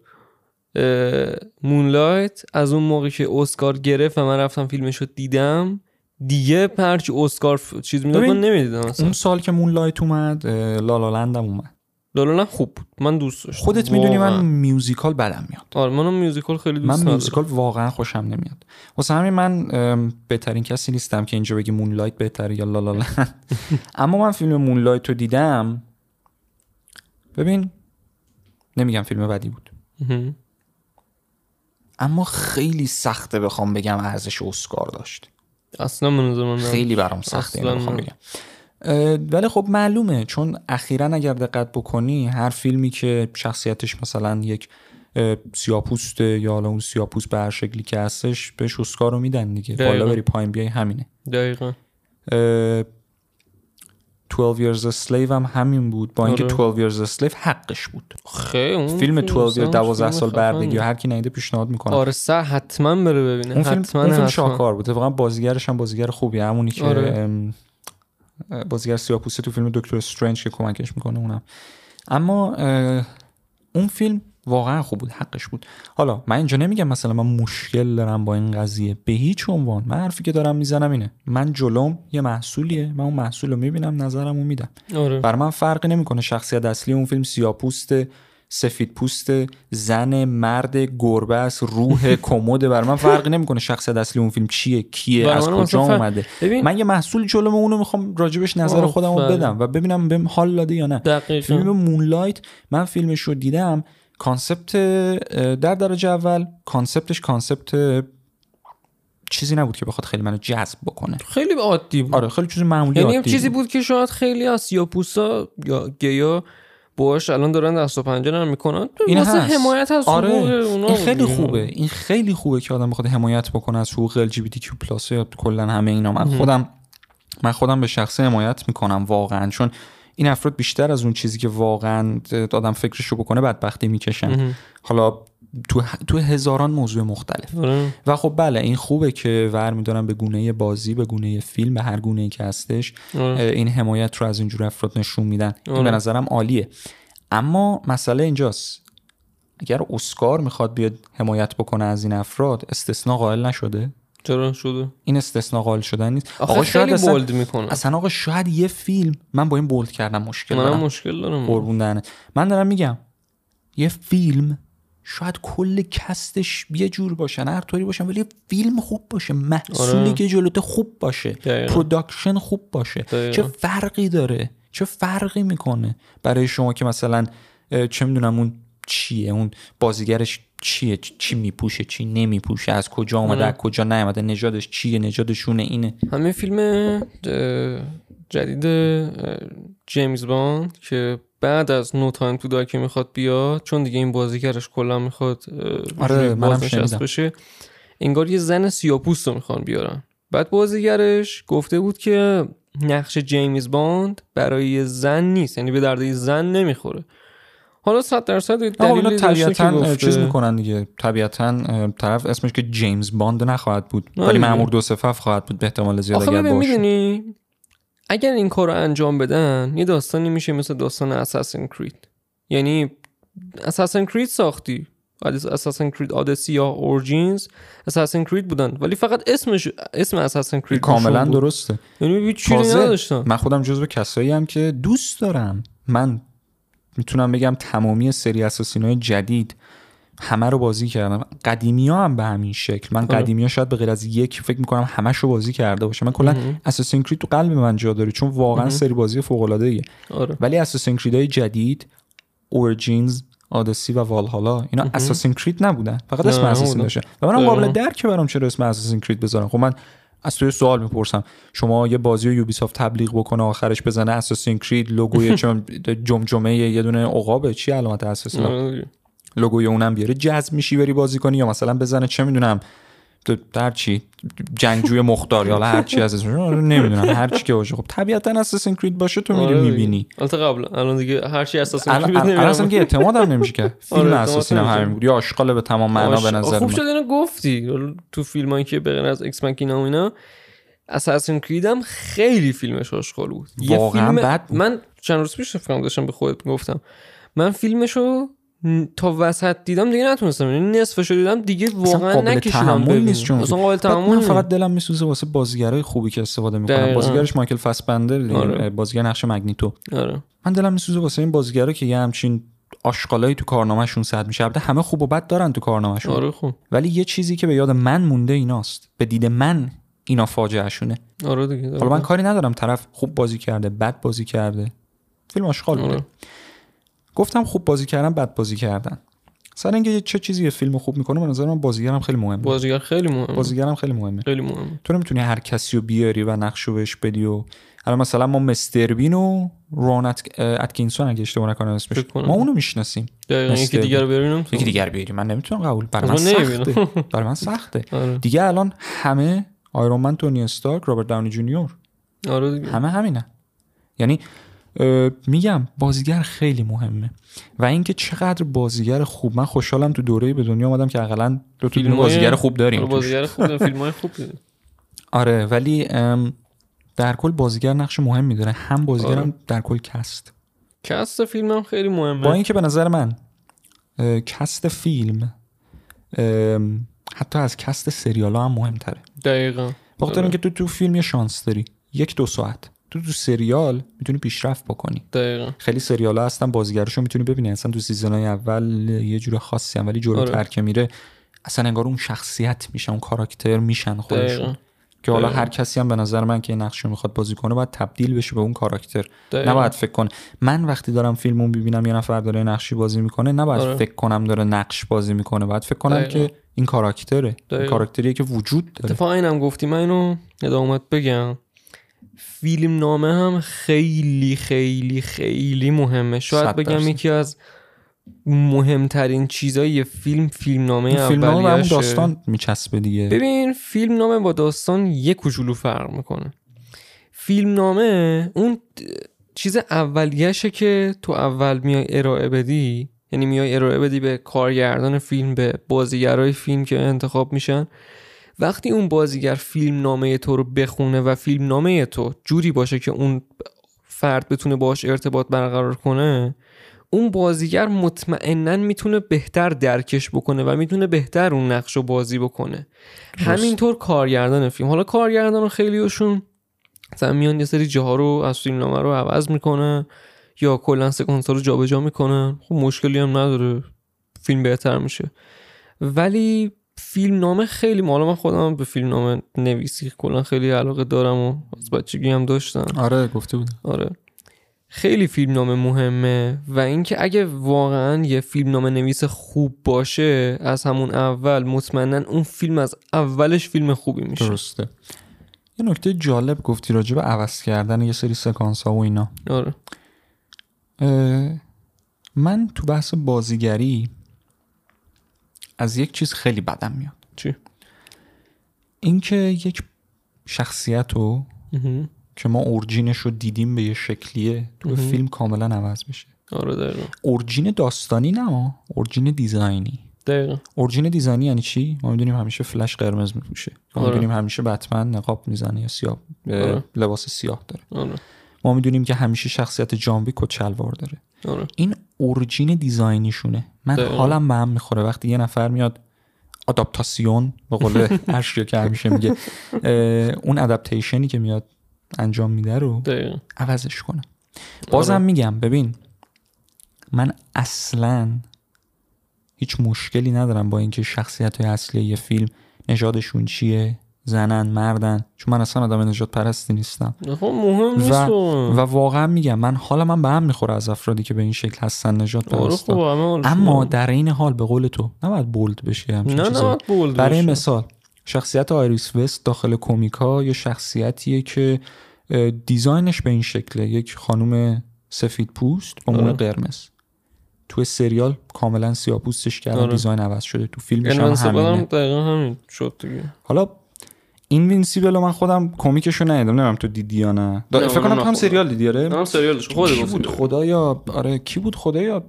Moonlight از اون موقع که اسکار گرفت و من رفتم فیلمش رو دیدم دیگه هرچی اسکار. چیز می‌داد من نمی‌دیدم اصلا. اون سال که Moonlight اومد اه، La La هم اومد. La La Land؟ خوب بود. من دوست داشتم. خودت می‌دونی من. musical بدم میاد. آره منم musical خیلی دوست من musical واقعا خوشم نمیاد. واسه همین من بهترین کسی نیستم که اینجا بگی مونلایت بهتره یا لالا اما من فیلم مونلایت رو دیدم. ببین نمیگم فیلم بدی بود. اما خیلی سخته بخوام بگم ارزش اسکار داشت. اصلا من. خیلی برام سخته بخوام. بگم. ولی خب معلومه چون اخیرا اگر دقت بکنی هر فیلمی که شخصیتش مثلا یک اه، سیاپوسته یا حالا اون سیاپوست به هر شکلی که هستش بهش اسکار رو میدن دیگه. بالا بری پایین بیای همینه دقیقا اه، 12 Years a Slave هم همین بود با اینکه آره. 12 Years a Slave حقش بود خیلی اون فیلم 12 اصلا Years 12 فیلم سال. بردگی هر کی ندیده پیشنهاد می‌کنم آره سه حتما بره ببینه اون فیلم حتما اون فیلم. شاهکار بود اتفاقا بازیگرش هم بازیگر خوبیه همونی که آره. بازیگر سیاپوسته تو فیلم دکتر استرنج که کمکش می‌کنه اونم. اما اون فیلم واقعا خوب بود حقش بود. حالا من اینجا نمیگم مثلا من مشکل دارم با این قضیه. به هیچ عنوان. من حرفی که دارم می‌زنم اینه. من جلوم یه محصولیه. من اون محصول رو می‌بینم نظرم رو میدم. آره. بر من فرقی نمی‌کنه شخصیت اصلی اون فیلم سیاپوست سفید پوست زن مرد گربه است روح کمد بر من فرقی نمی‌کنه شخصیت اصلی اون فیلم چیه کیه از کجا اومده. ببین من یه محصول جلوم اونو می‌خوام راجبش نظر خودم رو. بدم و ببینم بهم حال داده یا نه. دقیقا. فیلم مونلایت من فیلمش رو دیدم. concept در درجه اول concept ش concept چیزی نبود که بخواد خیلی منو جذب بکنه. خیلی عادی بود. آره خیلی چیز معمولی یعنی چیزی بود. که شاید خیلی از سیاپوستا یا گی‌ها باهاش الان دارن دست و پنجه نرم می‌کنن. این واسه هست. حمایت از آره اونا این خیلی. خوبه. این خیلی خوبه که آدم بخواد حمایت بکنه از حقوق LGBTQ+ یا کلا همه اینا. من خودم من خودم به شخصه حمایت می‌کنم واقعا چون این افراد بیشتر از اون چیزی که واقعا آدم فکرشو بکنه بدبختی می‌کشن. حالا تو تو هزاران موضوع مختلف. آره. و خب بله این خوبه که ور میدارن به گونه بازی به گونه فیلم به هر گونه ای که هستش آره. اه، این حمایت رو از اینجور افراد نشون میدن. این آره. به نظرم عالیه. اما مسئله اینجاست. اگر اسکار می‌خواد بیاد حمایت بکنه از این افراد استثناء قائل نشده؟ چرا شده؟ این استثناء قائل شدن نیست. آخه خیلی اصلا, بولد می‌کنه. اصلا آقا شاید یه فیلم من با این بولد کردم مشکل منم دارم. مشکل دارم. قربون من دارم میگم یه فیلم شاید کل cast ش یه جور باشن هر طوری باشن ولی فیلم خوب باشه محصولی آره. که جلوت خوب باشه. production خوب باشه. چه فرقی داره؟ چه فرقی می‌کنه برای شما که مثلا چه می‌دونم اون چیه؟ اون بازیگرش چیه؟ چی میپوشه؟ چی نمیپوشه؟ از کجا آره. از کجا نیومده؟ نژادش چیه؟ نژادشونه؟ اینه. همه فیلم جدید جیمز باند که بعد از No Time to Die که می‌خواد بیاد چون دیگه این بازیگرش کلا می‌خواد آره، منم. بشه انگار یه زن سیاپوست رو می‌خوان بیارن بعد بازیگرش گفته بود که نقش جیمز باند برای یه زن نیست یعنی به درد زن نمی‌خوره حالا صد درصد که طبیعتا. چیز می‌کنن دیگه طبیعتا طرف اسمش که جیمز باند نخواهد بود آره ولی دیگه. مامور دو صفف خواهد بود به احتمال زیاد اگر باشه می‌دونی اگر این کار رو انجام بدن یه داستانی میشه مثل داستان اساسن کرید یعنی اساسن کرید ساختی. اساسن کرید آدسی یا اورجینز اساسن کرید بودن. ولی فقط اسمش اسم اساسن کرید کاملا درسته. یعنی هیچ چیزی تازه نداشتن. من خودم جزو کسایی هم که دوست دارم. من می‌تونم بگم تمامی سری اساسینای جدید همه رو بازی کردم. قدیمی ها هم به همین شکل. من آره. قدیمی ها شاید به غیر از یک فکر می‌کنم همش رو بازی کرده باشم من کلا اساسین کرید تو قلب من جا داره چون واقعا سری بازی فوق العاده ایه آره. ولی اساسین کرید های جدید اورجینز آدسی و والهالا اینا اساسین کرید نبودن. فقط اسم اساسین. داشتن و منم. قابل درک برام چرا اسم اساسین کرید بذارم خب من از توی سوال می‌پرسم. شما یه بازی رو یوبیسافت تبلیغ بکنه آخرش بزنه اساسین کرید لوگوی چون جمجمه یه دونه عقابه چی علامت اساسی آره. دیگه. لوگوی اونم بیاره جذب میشی بری بازی کنی یا مثلا بزنه چه می‌دونم در چی جنگجوی مختار یا هر چی از نمی‌دونم هر چی که باشه. خب طبیعتا اساسین کرید باشه تو میری آره. می‌بینی. البته قبل الان دیگه هر چی اساسن الان کرید نمیرم. اصلا که اعتماد هم نمیشه که. فیلم آره، اساسی هم اعتماد همین بود. یا آشغال به تمام معنا به نظر خوب شد اینو گفتی. تو فیلم هایی که به غیر از ایکس مکینا و اینا اساسین کرید هم خیلی فیلمش آشغال بود. واقعا فیلم بد. من چند روز پیش فکرم داشتم به خودت گفتم من فیلمشو تا وسط دیدم دیگه نتونستم. یعنی نصفشو دیدم دیگه واقعا نکشیدم ببینم. نیست چون اصلا قابل تحمل من. فقط دلم میسوزه واسه بازیگرای خوبی که استفاده می‌کنن دقیقاً. بازیگرش مایکل فاسبندر آره. بازیگر نقش مگنیتو. آره. من دلم میسوزه واسه این بازیگرا که یه همچین آشغالایی تو کارنامهشون صد میشه. البته همه خوب و بد دارن تو کارنامهشون. آره خب ولی یه چیزی که به یاد من مونده ایناست. به دید من اینا فاجعه شونه آره دیگه حالا من کاری ندارم. طرف خوب بازی کرده بد بازی کرده. فیلم آشغال بوده. آره. گفتم خوب بازی کردن بد بازی کردن. سر اینکه چه چیزی یه فیلم خوب می‌کنه به نظر من بازیگرم خیلی مهمه. بازیگر خیلی مهمه. بازیگرم خیلی مهمه. خیلی مهمه. تو نمی‌تونی هر کسی رو بیاری و نقش رو بهش بدی و الان مثلا ما Mr. Bean و روآن ات... اتکینسون اگه اشتباه نکنم اسمش. ما اونو می‌شناسیم. یکی دیگر ببینم یکی دیگر بیاری. من نمی‌تونم قبول. برای من. سخته. برای من سخته. آره. دیگه الان همه Iron Man تونی استارک رابرت داونی جونیور. آره دیگه. همه همینه یعنی میگم بازیگر خیلی مهمه. و اینکه چقدر بازیگر خوب. من خوشحالم تو دوره به دنیا آمدم که اقلا دو تا بازیگر خوب داریم آره،. بازیگر خوب فیلم های خوب دیدیم. آره ولی در کل بازیگر نقش مهمی داره. هم بازیگر آره. هم در کل cast. cast فیلم هم خیلی مهمه. با اینکه به نظر من cast فیلم حتی از cast سریال ها هم مهمتره. دقیقا. بخاطر آره. اینکه تو تو فیلم یه شانس داری. یک دو ساعت. تو تو سریال می‌تونی پیشرفت بکنی. دقیقا. خیلی سریال ها هستن بازیگرشو می‌تونی ببینی. اصلا تو season های اول یه جور خاصی هم ولی جلوتر آره. که میره. اصلا انگار اون شخصیت میشن اون character میشن خودشون. دقیقا. که حالا. هر کسی هم به نظر من که این نقش رو می‌خواد بازی کنه باید تبدیل بشه به اون character. نباید فکر کنه. من وقتی دارم فیلمو می‌بینم یه نفر داره نقشی بازی می‌کنه نباید آره. فکر کنم داره نقش بازی می‌کنه. باید فکر کنم دقیقا. که این character ه. این. character یه که وجود داره. اتفاقا اینم گفتی. من اینو ادامت بگم. فیلم نامه هم خیلی خیلی خیلی مهمه شاید بگم. یکی از مهمترین چیزای فیلم فیلم نامه فیلم همون اولیشه. داستان میچسبه دیگه ببین فیلم نامه با داستان یه کوچولو فرق می‌کنه فیلم نامه اون چیز اولیشه که تو اول میای ارائه بدی یعنی میای ارائه بدی به کارگردان فیلم به بازیگرای فیلم که انتخاب میشن وقتی اون بازیگر فیلم نامه تو رو بخونه و فیلم نامه تو جوری باشه که اون فرد بتونه باش ارتباط برقرار کنه اون بازیگر مطمئنا می‌تونه بهتر درکش بکنه و می‌تونه بهتر اون نقش رو بازی بکنه. همینطور کارگردان فیلم. حالا کارگردان خیلیشون مثلا میان یه سری جاها رو از فیلم نامه رو عوض می‌کنن یا کلا سکانس رو جابجا می‌کنن. خب مشکلی هم نداره. فیلم بهتر میشه. ولی فیلم نامه خیلی حالا من خودم به فیلم نامه نویسی کلا خیلی علاقه دارم و از بچگی هم داشتم. آره گفته بود آره. خیلی فیلم نامه مهمه و اینکه اگه واقعا یه فیلم نامه نویس خوب باشه از همون اول مطمئنا اون فیلم از اولش فیلم خوبی میشه. درسته. یه نکته جالب گفتی راجع به عوض کردن یه سری سکانس ها و اینا. آره. من تو بحث بازیگری از یک چیز خیلی بدم میاد. چی؟ اینکه یک شخصیت رو. که ما اورجینش رو دیدیم به یه شکلیه تو. فیلم کاملا عوض بشه آره دقیقا. اورجین داستانی نه اورجین دیزاینی. دقیقا. اورجین دیزاینی یعنی چی؟ ما می‌دونیم همیشه فلش قرمز میپوشه. ما آره. می‌دونیم همیشه بتمن نقاب می‌زنه یا سیاه اه، آره. لباس سیاه داره. آره. ما می‌دونیم که همیشه شخصیت جانوی کت شلوار داره. آره. این اورجین دیزاینیشونه. من دقیقا. حالم به هم می‌خوره وقتی یه نفر میاد آداپتاسیون به قول اشیا که همیشه میگه اون ادپتیشنی که میاد انجام میده رو دقیقا عوضش کنه بازم آره. میگم ببین من اصلا هیچ مشکلی ندارم با اینکه شخصیت های اصلی یه فیلم نژادشون چیه زنن مردن چون من اصلا آدم نژاد پرستی نیستم خب مهم نیست و, واقعا. و واقعا میگم من حالا من به هم می‌خوره از افرادی که به این شکل هستن نژاد آره همه حالشون اما. در این حال به قول تو نباید bold بشه همچین نه. نه bold برای باشه. مثال شخصیت آیریس وست داخل comic ا یه شخصیتیه که design ش به این شکله یک خانم سفید پوست با مو آره. قرمز تو سریال کاملا سیاه پوستش کردن آره. design عوض شده تو فیلمش Invincible هم همینه دقیقا همین شد دیگه حالا Invincible من خودم comic شو ندیدم. نمی‌دونم تو دیدی یا نه. فکر کنم هم. سریال دیدی آره؟ هم سریالش خود کی بود؟ خدایا آره کی بود خدایا؟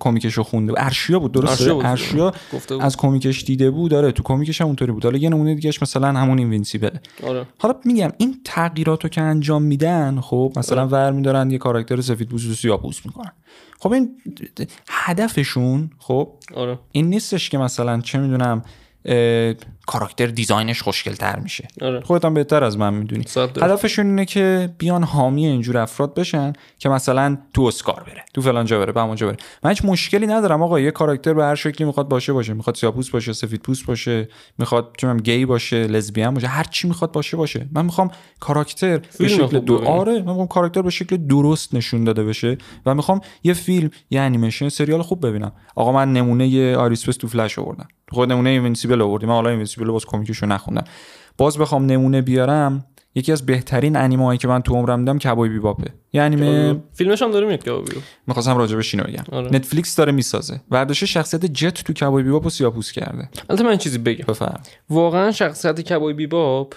comic شو خونده ارشیا بود درسته؟ ارشیا. از comic ش دیده بود داره تو comic ش هم اونطوری بود. حالا یه نمونه دیگهش مثلا همون Invincible آره. حالا میگم این تغییرات رو که انجام میدن خب مثلا ور میدارن یه character سفید پوست و سیاه پوست می‌کنن. خب این هدفشون خب آره. این نیستش که مثلا چه می‌دونم کاراکتر دیزاینش خوشگلتر میشه. آره. خودت هم بهتر از من می‌دونی. هدفشون اینه که بیان حامی اینجور افراد بشن که مثلا تو اسکار بره تو فلان جا بره به همونجا بره. من هیچ مشکلی ندارم آقا یه کاراکتر به هر شکلی می‌خواد باشه باشه. می‌خواد سیاپوس باشه سفید پوست باشه می‌خواد چه می‌دونم گی باشه لزبیان باشه هر چی می‌خواد باشه باشه. من می‌خوام کاراکتر به شکل دو... آره من می‌خوام کاراکتر به شکل درست نشون داده بشه و می‌خوام یه فیلم یه انیمیشن سریال خوب ببینم. آقا من نمونه آیریس وست تو فلش آوردم. خود نمونه Invincible آوردیم. حالا Invincible باز comic شو نخوندم. باز بخوام نمونه بیارم یکی از بهترین انیمه هایی که من تو عمرم دیدم Cowboy Bebop ه. یه انیمه فیلمش هم داره میاد که بیو می‌خواستم راجبش اینو بگم. آره. Netflix داره می‌سازه. برداشته شخصیت جت تو Cowboy Bebop سیاپوس کرده. البته من چیزی بگم. بفهم واقعا شخصیت Cowboy Bebop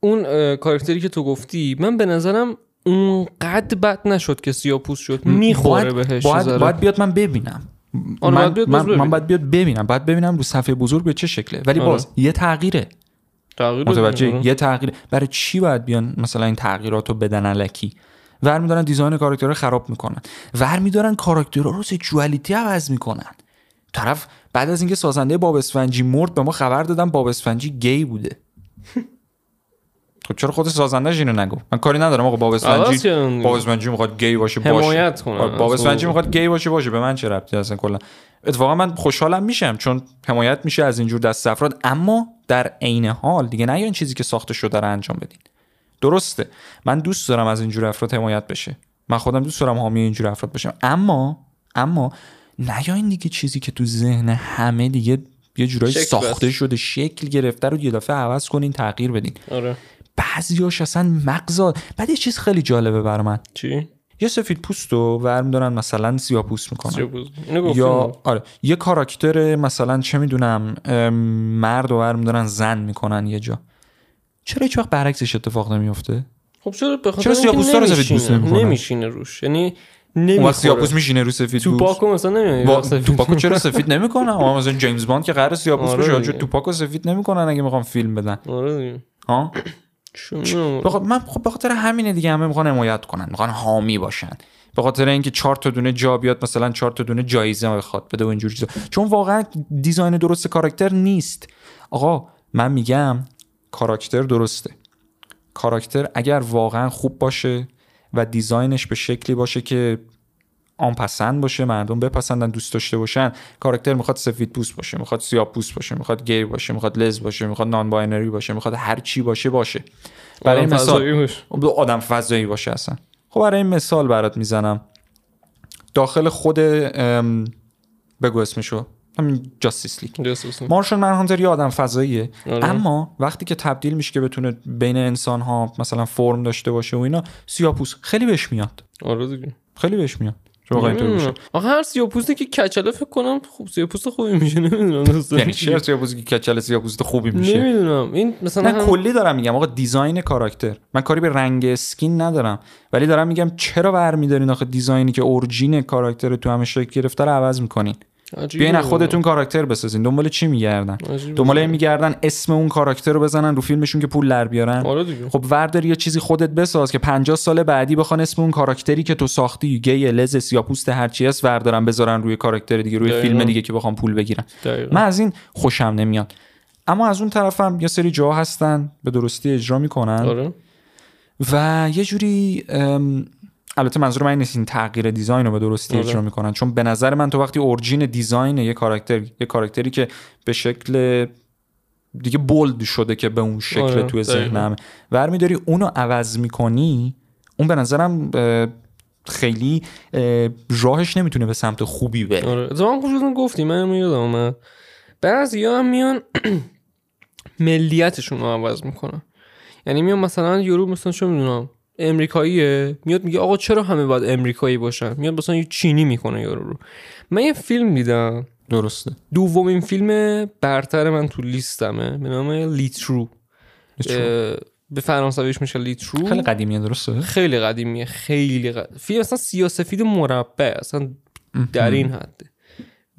اون character ی که تو گفتی من به نظرم اونقدر بد نشد که سیاپوس شد. می‌خوره بهش باید. باید بیاد من ببینم. آره، من, باید بیاد من, من. باید بیاد ببینم. باید ببینم رو صفحه بزرگ به چه شکله. ولی آره. باز یه تغییره. تغییر متوجه؟ آره. یه تغییر برای چی باید بیان مثلا این تغییرات رو بدن علکی ور میدارن دیزاین کاراکتر رو خراب می‌کنن. ور میدارن کاراکترها رو سکشوالیتی عوض می‌کنن. طرف بعد از اینکه سازنده باب اسفنجی مرد به ما خبر دادن باب اسفنجی گی بوده. خب چرا خود سازندش اینو نگو من کاری ندارم آقا باب اسفنجی. باب اسفنجی می‌خواد گی باشه باشه. حمایت کنن آره، باب اسفنجی اون. می‌خواد گی باشه باشه. به من چه ربطی اصلا؟ کلا. اتفاقا من خوشحالم میشم چون حمایت میشه از اینجور دست افراد. اما در عین حال دیگه نه این چیزی که ساخته شده رو انجام بدین. درسته. من دوست دارم از اینجور افراد حمایت بشه. من خودم دوست دارم حامی اینجور افراد باشم اما اما نیاین دیگه چیزی که تو ذهن همه دیگه یه جورایی ساخته بس. شده شکل گرفته رو یه دفعه عوض کنین تغییر بدین. آره. بعضیاش اصلا مغزا. بعد یه چیز خیلی جالبه برای من. چی؟ یه سفید پوست رو ور میدارن مثلا سیاه پوست می‌کنن. سیاپوس. گفتیم. یا آره. یه کاراکتر مثلا چه می‌دونم مرد رو ور میدارن زن می‌کنن یه جا. چرا هیچ وقت برعکسش اتفاق نمیفته خب چرا به خاطر چرا اینکه سیاه‌پوستا رو سفید پوست. نمی‌کنن؟ نمیشینه روش. یعنی سیاه نمی‌خوره. پوست میشینه رو سفید تو پوست. پاکو مثلا نمیاد با... توپاکو چرا سفید نمی‌کنن؟ اما مثلا جیمز باند که قرار سیاه پوست آره بشه. چرا توپاکو سفید نمی‌کنن اگه می‌خوام فیلم بدن. آره ها؟ چون من خب به خاطر همینه دیگه همه می‌خوان حمایت کنن می‌خوان حامی باشن. به خاطر اینکه چهار تا دونه جا بیاد مثلا چهار تا دونه جایزه بخواد بده و اینجور چیزا. چون واقعا دیزاین درست کاراکتر نیست. آقا من میگم کاراکتر درسته. کاراکتر اگر واقعا خوب باشه و دیزاینش به شکلی باشه که آن پسند باشه مردم بپسندن دوست داشته باشن. character می‌خواد سفید پوست باشه می‌خواد سیاه پوست باشه می‌خواد گی باشه می‌خواد les باشه می‌خواد non-binary باشه می‌خواد هر چی باشه باشه. برای آدم مثال. آدم فضایی باشه اصلا. خب برای این مثال برات می‌زنم. داخل خود ام، بگو اسمشو. همین Justice League. Martian Manhunter یه آدم فضاییه. آره. اما وقتی که تبدیل میشه که بتونه بین انسان ها مثلا فرم داشته باشه و اینا سیاپوس خیلی بهش میاد. آره دیگه. خیلی بهش میاد. واقعا اینطوری نمی‌دونم. آخه هر سیاپوستی که کچله فکر کنم خوب سیاپوست خوبی میشه نمی‌دونم یعنی چه سیاپوسی که کچل سیاپوس خوبی میشه؟ نمی‌دونم. این مثلا هم- کلی دارم میگم آقا design character. من کاری به رنگ skin ندارم. ولی دارم میگم چرا برمیدارین آخه design ی که origin character تو همه شکل گرفته رو عوض می‌کنین. بیاین از خودتون character بسازین. دنبال چی میگردن. دنبال این میگردن اسم اون character رو بزنن رو فیلمشون که پول در بیارن. آره دیگه. خب ورداری یه چیزی خودت بساز که 50 سال بعدی بخوان اسم اون character ی که تو ساختی gay les سیاپوست هرچی هست وردارن بذارن روی character دیگه روی دقیقاً. فیلم دیگه که بخوام پول بگیرن. دقیقاً. من از این خوشم نمیاد. اما از اون طرفم یه سری جا هستن به درستی اجرا می‌کنن. آره. و یه جوری ام، البته منظور من این نیست این تغییر دیزاین رو به درستی آره. اجرا می‌کنن. چون به نظر من تو وقتی اورجین دیزاین یه کاراکتر یه کاراکتری که به شکل دیگه بولد شده که به اون شکل آره، توی. ذهنم ورمیداری اونو عوض می‌کنی اون به نظرم خیلی اه، راهش نمی‌تونه به سمت خوبی بره. آره. اتفاقا خوشتون گفتی من اینو یادم اومد. بعضی هم میان ملیتشون رو عوض می‌کنن. یعنی میان مثلا یورو مثلا چه می‌دونم امریکاییه؟ میاد میگه آقا چرا همه باید امریکایی باشن؟ میاد مثلا یه چینی می‌کنه یارو رو. من یه فیلم دیدم. درسته. دومین فیلم برتر من تو لیستمه. به نام لیترو. به فرانسویش میشه لیترو. خیلی قدیمیه درسته؟ خیلی قدیمیه. خیلی قدیم فیلم اصلا سیاسفید مربع اصلا در این حده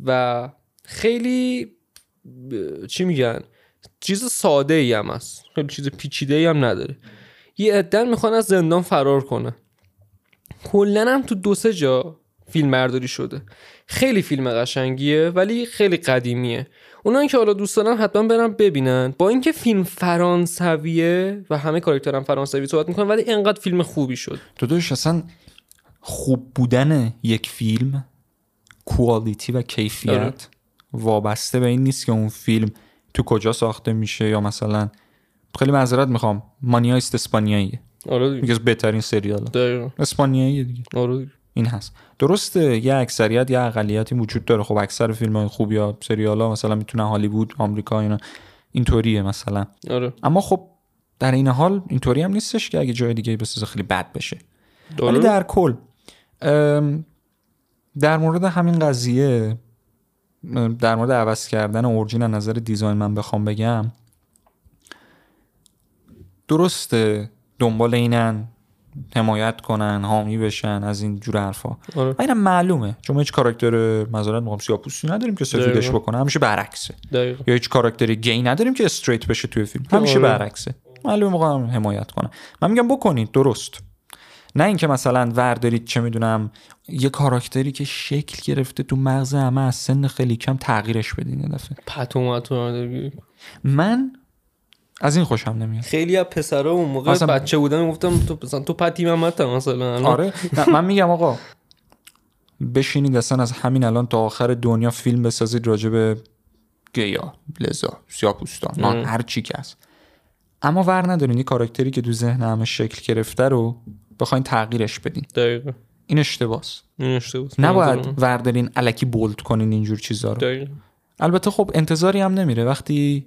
و خیلی چی میگن؟ چیز ساده ای هم هست. خیلی چیز پیچیده ای هم نداره. یه عدن می‌خوان از زندان فرار کنه. کلا هم تو دو سه جا فیلم برداری شده. خیلی فیلم قشنگیه ولی خیلی قدیمیه. اونایی که حالا دوست دارن حتما برن ببینن. با اینکه فیلم فرانسویه و همه کاراکترم فرانسوی صحبت می‌کنن ولی انقدر فیلم خوبی شد. داداش اصلا خوب بودن یک فیلم کوالیتی و کیفیت آره. وابسته به این نیست که اون فیلم تو کجا ساخته میشه یا مثلا خیلی معذرت می‌خوام. مانیایست اسپانیاییه آره دیگه. از بهترین سریال دقیقا. اسپانیاییه دیگه. آره دیگه. این هست. درسته یه اکثریت یه اقلیتی وجود داره. خب اکثر فیلم های خوب یا سریال ها مثلا می‌تونه هالیوود آمریکا اینا. اینطوریه مثلا. آره. اما خب در این حال اینطوری هم نیستش که اگه جای دیگه بسازه خیلی بد بشه. ولی. در کل در مورد همین قضیه در مورد عوض کردن اورجین از نظر دیزاین من بخوام بگم درسته دنبال اینن حمایت کنن حامی بشن از این جور حرفا. آره. اینم معلومه. چون هیچ کاراکتر مزارت می‌خوام سیاپوستی نداریم که سفیدش. بکنه. همیشه برعکسه. دقیقا. یا هیچ کاراکتری گی نداریم که استریت بشه توی فیلم. همیشه آره. برعکسه. معلومه می‌خوام حمایت کنم من میگم بکنید درست. نه اینکه مثلا وردارید چه می‌دونم یه کاراکتری که شکل گرفته تو مغز همه از سن خیلی کم تغییرش بدین یه دفعه. من از این خوشم نمیاد. خیلی از پسرا اون موقع اصلا- بچه بودن می‌گفتم تو مثلا تو پتی محمد مثلا. آره. نه، من میگم آقا بشینید اصلا از همین الان تا آخر دنیا فیلم بسازید راجع به گیا لزا سیاپوستان ام. هر چی که هست. اما ور ندارین یه کاراکتری که تو ذهن همه شکل گرفته رو بخواین تغییرش بدین. دقیقا. این اشتباس. این اشتباه نباید وردارین علکی بولد کنین اینجور چیزا رو. دقیقا. البته خب انتظاری هم نمیره. وقتی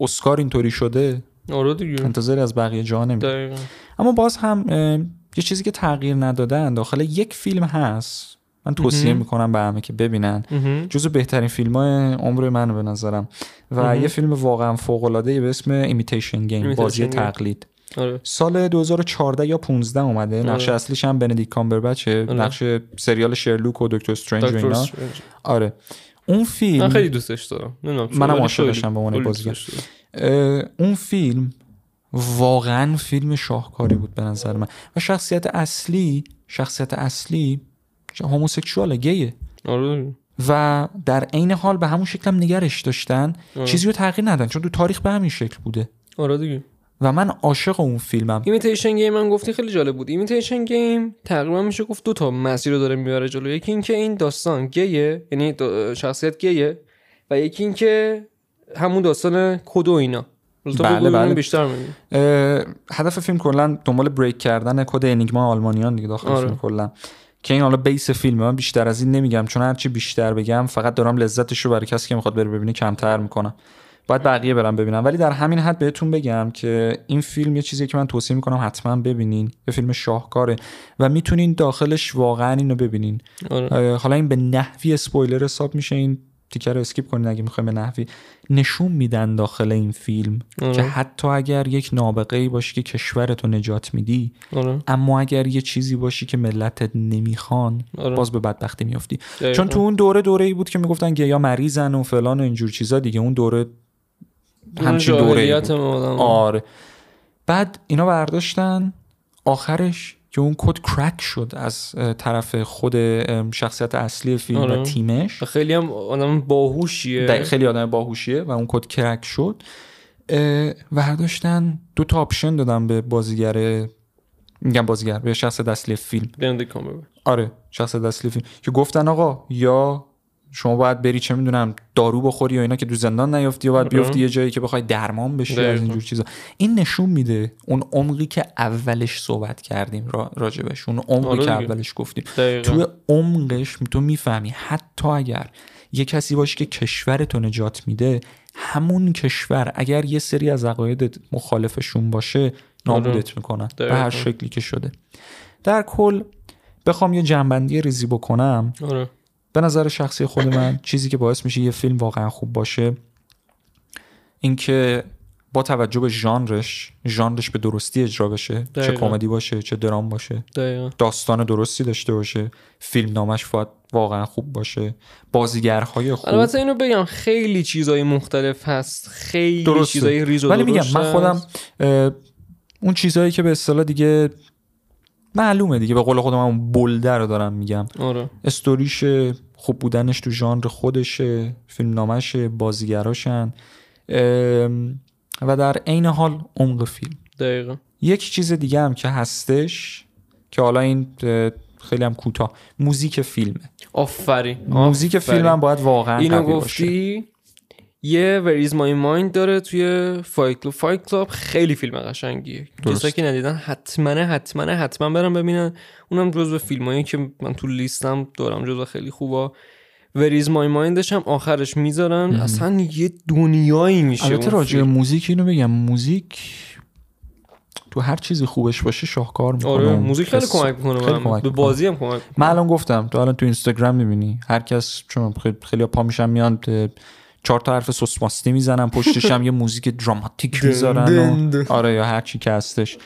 اسکار اینطوری شده آره دیگه انتظاری از بقیه جا دقیقا اما باز هم یه چیزی که تغییر ندادن داخل یک فیلم هست من توصیه. می‌کنم به همه که ببینن. جزو بهترین فیلم های عمر من به نظرم و مهم. یه فیلم واقعا فوق العاده به اسم Imitation Game بازی. تقلید آره سال 2014 یا 15 اومده نقش آره. اصلیش هم بندیکت کامبربچه آره. نقش سریال شرلوک و دکتر استرنج و اینا. آره اون من فیلم خیلی دوستش دارم. منم عاشقشم به عنوان بازیگر. اون فیلم واقعا فیلم شاهکاری بود به نظر من. و شخصیت اصلی شخصیت اصلی homosexual ه gay ه. آره. و در عین حال به همون شکل هم نگرش داشتن. آره. چیزی رو تغییر ندن چون تو تاریخ به همین شکل بوده. آره دیگه. و من عاشق اون فیلمم. Imitation Game من گفتی خیلی جالب بود. Imitation Game تقریبا میشه گفت دو تا مسیر رو داره می‌بره جلو. یکی اینکه این داستان گیه یعنی شخصیت گیه و یکی اینکه همون داستان کد و اینا. بله، بله. بیشتر هدف فیلم کلا دنبال بریک کردن کد انیگما آلمانیان دیگه داخل آره. فیلم کلا. که این حالا بیس فیلمه من بیشتر از این نمیگم چون هرچی بیشتر بگم فقط دارم لذتش رو برای کسی که می‌خواد بره ببینه کمتر می‌کنم. باید بقیه برم ببینم. ولی در همین حد بهتون بگم که این فیلم یه چیزی که من توصیه می‌کنم حتما ببینین. یه فیلم شاهکاره. و می‌تونین داخلش واقعا اینو ببینین. آره. حالا این به نحوی اسپویلر حساب میشه. این تیکه رو skip کنین اگه می‌خوایم به نحوی. نشون میدن داخل این فیلم آره. که حتی اگر یک نابغه ای باشی که کشورتو نجات میدی آره. اما اگر یه چیزی باشی که ملتت نمی‌خوان آره. باز به بدبختی میافتی. چون تو اون دوره دوره ای بود که می‌گفتن گیا مریضن و فلان و اینجور چیزا دیگه. اون دوره همچین دوره. آره. بعد اینا برداشتن. آخرش که اون کد crack شد از طرف خود شخصیت اصلی فیلم آره. و تیمش خیلی هم آدم باهوشیه. خیلی آدم باهوشیه و اون کد crack شد. اه، برداشتن. دو تا option دادن به بازیگر میگم بازیگر به شخص اصلی فیلم. آره شخص اصلی فیلم. که گفتن آقا یا شما باید بری چه می‌دونم دارو بخوری یا اینا که تو زندان نیافتی یا باید آره. بیفتی یه جایی که بخوای درمان بشی از. اینجور چیزا این نشون میده اون عمقی که اولش صحبت کردیم را- راجبش اون عمقی آره که. اولش گفتیم دقیقاً. توی عمقش تو می‌فهمی حتی اگر یه کسی باشه که کشورتو نجات میده همون کشور اگر یه سری از عقاید مخالفشون باشه نابودت می‌کنن به. هر شکلی که شده در کل بخوام یه جنبندی ریزی بکنم آره به نظر شخصی خود من چیزی که باعث میشه یه فیلم واقعا خوب باشه اینکه با توجه به ژانرش ژانرش به درستی اجرا بشه چه دقیقاً. کمدی باشه چه درام باشه دقیقا. داستان درستی داشته باشه فیلم نامش باید واقعا خوب باشه بازیگرهای خوب. البته اینو بگم خیلی چیزای مختلف هست خیلی درسته. چیزای ریز و ولی میگم من خودم اون چیزهایی که به اصطلاح دیگه معلومه دیگه به قول خودم اون بلده رو دارم میگم. آره. استوریش خوب بودنش تو ژانر خودشه فیلم نامشه بازیگراشن و در عین حال عمق فیلم. دقیقا. یک چیز دیگه هم که هستش که حالا این خیلی هم کوتاه موزیک فیلمه. آفرین موزیک. فیلم هم باید واقعا اینو باشه. گفتی؟ یه Where Is My Mind داره توی Fight Club Fight Club خیلی فیلم قشنگیه. کسایی که ندیدن حتما حتما حتما برن ببینن. اونم جزو فیلمایی که من تو لیستم دارم جزو خیلی خوبا. Where Is My Mind ش هم آخرش می‌ذارن. اصلا یه دنیایی میشه البته راجع. موزیک اینو بگم. موزیک تو هر چیزی خوبش باشه شاهکار می‌کنه. آره موزیک خیلی کمک می‌کنه خیلی کمک به می‌کنه. بازی هم کمک من الان گفتم تو الان تو اینستاگرام می‌بینی. هر کس چون خیلی, پا میشن میان چهار تا حرف سوسماستی می‌زنن پشتش هم یه موزیک دراماتیک می‌ذارن و- آره یا هر چی که هستش.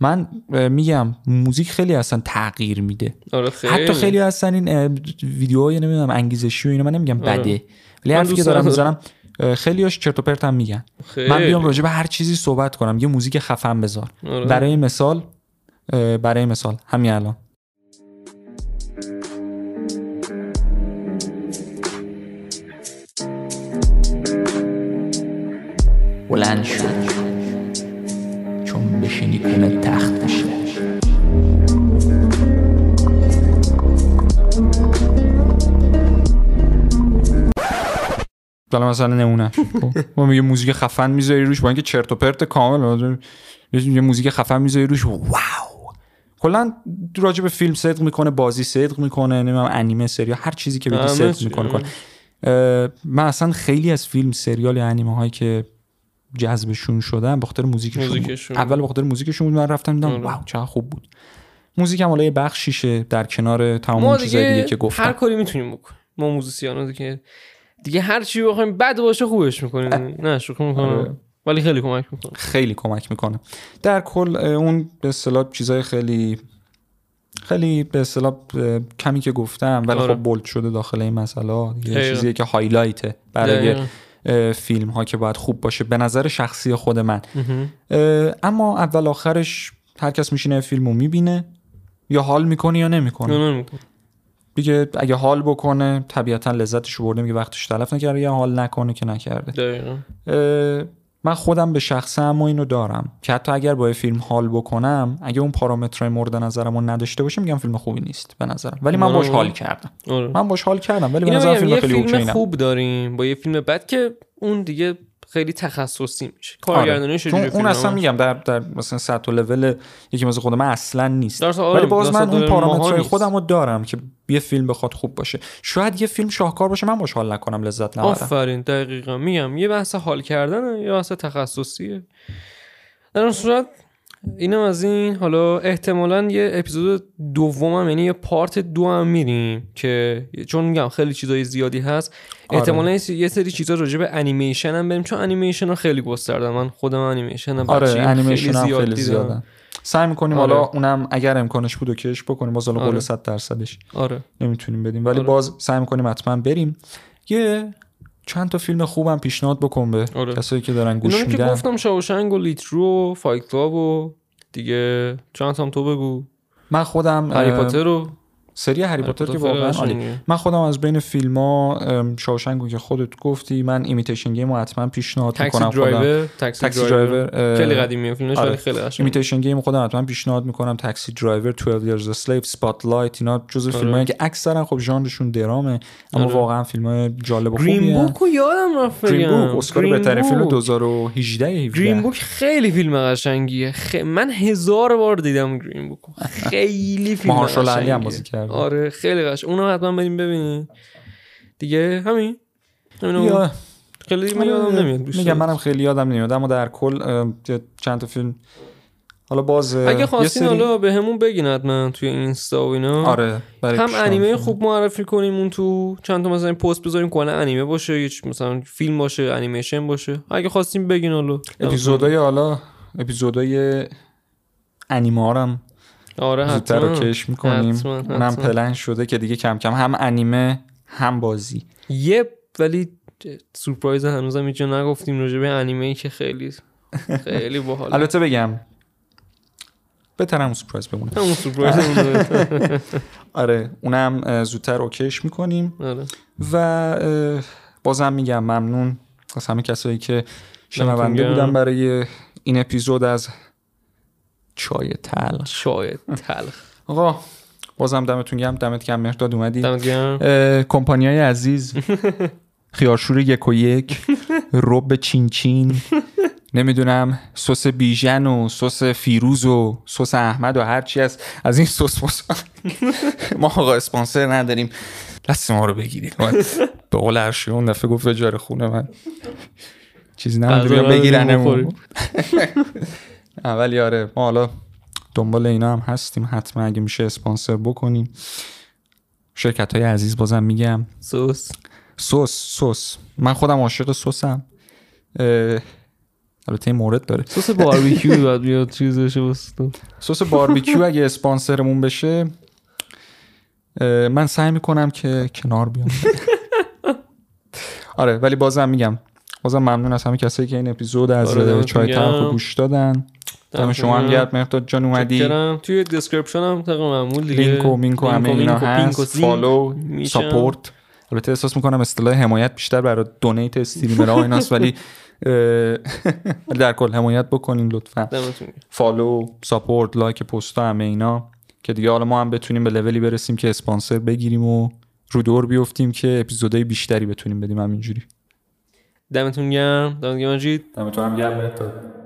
من میگم موزیک خیلی اصلا تغییر میده. آره خیلی حتی خیلی. هستن این ویدیوهای نمی‌دونم انگیزشی و اینا من نمیگم آره. بده. ولی حرفی که دارم. می‌زنم خیلیاش چرت و پرت هم میگن. خیلی. من بیام راجع به هر چیزی صحبت کنم. یه موزیک خفن بذار. آره. برای مثال برای مثال همین الان. بلند شد. چون بشینی کونه تخت میشه حالا مثلا نمونه. خب، ما میگه موزیک خفن می‌ذاری روش با اینکه چرت و پرت کامل یه موزیک خفن می‌ذاری روش واو. کلا راجع به فیلم صدق می‌کنه بازی صدق می‌کنه نمی‌دونم انیمه سریال هر چیزی که بگی صدق. می‌کنه کن من اصلا خیلی از فیلم سریال یا انیمه هایی که جذبشون شدم به خاطر موزیکشون. اول به خاطر موزیکشون بود من رفتم دیدم آره. واو چقدر خوب بود موزیک هم حالا یه بخشیشه در کنار تمام ما اون چیزای دیگه که هر گفتم کاری می‌تونیم بکنیم ما موزیسیانا دیگه دیگه هر چی بخوایم بد باشه خوبش می‌کنیم نه شوخی آره. می‌کنم ولی خیلی کمک می‌کنه خیلی کمک می‌کنه در کل اون به اصطلاح چیزای خیلی خیلی به اصطلاح کمی که گفتم ولی آره. خب بولد شده داخل این مسئله دقیقا. چیزیه که هایلایته برای فیلم ها که باید خوب باشه. به نظر شخصی خود من. اما اول آخرش هر کس میشینه فیلم رو می‌بینه. یا حال می‌کنه یا نمی‌کنه. نه، نمی‌کنه. دیگه اگه حال بکنه طبیعتا لذتش برده میگه وقتش تلف نکرده یا حال نکنه که نکرده. من خودم به شخصه اما اینو دارم که حتی اگر با یه فیلم حال بکنم اگه اون پارامترهای مورد نظرمو نداشته باشه میگم فیلم خوبی نیست به نظرم ولی من آره. باش حال کردم آره. من باش حال کردم ولی به میگم فیلم خیلی فیلم. خوب داریم با یه فیلم بد که اون دیگه خیلی تخصصی میشه. آره. کارگردانی چون اون اصلا میگم در در مثلا سطح و لول یکی مثل خود من اصلا نیست. آره، ولی باز من اون پارامترهای. خودم رو دارم که یه فیلم بخواد خوب باشه. شاید یه فیلم شاهکار باشه من باش حال نکنم لذت نبرم. آفرین دقیقا. میگم یه بحث حال کردنه یه بحث تخصصیه. در اون صورت اینم از این حالا احتمالا یه اپیزود دومم یعنی یه پارت دو هم میریم که چون میگم خیلی چیزای زیادی هست آره. احتمالا یه سری- یه سری چیزا راجع به انیمیشن هم بریم چون انیمیشن ها خیلی گسترده من خودم انیمیشن هم آره انیمیشن هم خیلی دیدم. زیادن سعی می‌کنیم آره. حالا اونم اگر امکانش بود و کش بکنیم باز حالا قول آره. 100 درصدش آره نمی‌تونیم بدیم ولی آره. باز سعی می‌کنیم حتما بریم یه چند تا فیلم خوبم پیشنهاد بکن به آره. کسایی که دارن گوش رو که میدن گفتم شاوشنگ و لیترو و فایت کلاب و دیگه چند هم تو بگو من خودم هری پاتر رو سری هری پاتر که واقعا قشنگه. عالی من خودم از بین فیلم ها شاوشنگو که خودت گفتی من ایمیتیشن گیم رو حتما پیشنهاد می‌کنم خودم درایور تاکسی درایور خیلی قدیمیه فیلمش آره. خیلی قشنگه ایمیتیشن گیم خودم حتما پیشنهاد می‌کنم تاکسی درایور 12 years a slave spotlight اینا جزو آره. فیلمایی که اکثرا خب ژانرشون درامه اما آره. واقعا فیلم های جالب و خوبی گرین بوک رو یادم رفت گرین بوک اسکار بهترین فیلم بوک. 2018 17 گرین بوک خیلی فیلم قشنگیه خ... من هزار بار دیدم گرین بوک خیلی فیلم مهارشال علی هم قشنگیه. بازی کرده. آره خیلی قشنگ اونو حتما بریم ببینیم دیگه همین. همینو یا خیلی من یادم نمیاد بیشتر. میگم منم خیلی یادم نمیاد اما در کل یه چند تا فیلم. حالا باز اگه یه خواستین سری- حالا به همون بگین حتما توی اینستا و اینا. آره هم انیمه کنم. خوب معرفی کنیم اون تو. چند تا مثلا پست بذاریم کلا انیمه باشه یا چی- مثلا فیلم باشه انیمیشن باشه. اگه خواستیم بگین حالا. اپیزودای حالا اپیزودای انیمه هم آره زودتر رو کش می‌کنیم. حتما، اونم. پلن شده که دیگه کم کم هم انیمه هم بازی. یه ولی سورپرایز هنوزم اینجا نگفتیم راجع به انیمه ای که خیلی خیلی باحال البته بگم بهتر همون سپرایز بمونه. همون سورپرایز آره اونم زودتر اوکیش می‌کنیم. آره. و بازم میگم ممنون. از همه کسایی که شنونده. بودن برای این اپیزود از چای تلخ. چای تلخ. آقا بازم دمتون گرم. دمت گرم. مهرداد اومدی؟ دمت گرم. کمپانیای عزیز. خیارشور یک و یک. رب چین چین. نمی‌دونم سس بیژن و سس فیروز و سس احمد و هرچی از از این سس مس ما آقا اسپانسر نداریم. دست ما رو بگیرید. من به قول هرشی اون دفعه گفت اجاره خونه من. چیزی نمی‌دونم بگیرنمون. نه، ولی آره ما حالا دنبال اینا هم هستیم. حتما اگه میشه اسپانسر بکنیم. شرکت های عزیز بازم میگم. سوس. سس سس من خودم عاشق اه، البته این مورد داره. سس باربیکیو باید بیاد چیز بشه. سس باربیکیو اگه اسپانسرمون بشه من سعی می‌کنم که کنار بیام. آره ولی بازم میگم بازم ممنون از همه کسایی که این اپیزود از آره، چای. تلخ رو گوش دادن. دم شما هم گرم مهرداد جان اومدی. توی description هم طبق معمول دیگه. لینک و مینک و همه اینا هست. follow میشن. support البته احساس می‌کنم اصطلاح حمایت بیشتر برای donate streamer ها ایناست ولی در کل حمایت بکنین لطفا. follow support like پستا همه اینا. که دیگه حالا ما هم بتونیم به لولی برسیم که اسپانسر بگیریم و رو دور بیفتیم که اپیزودهای بیشتری بتونیم بدیم. همینجوری. دمتون گرم. دمتون گرم مجید. دمتون هم گرم.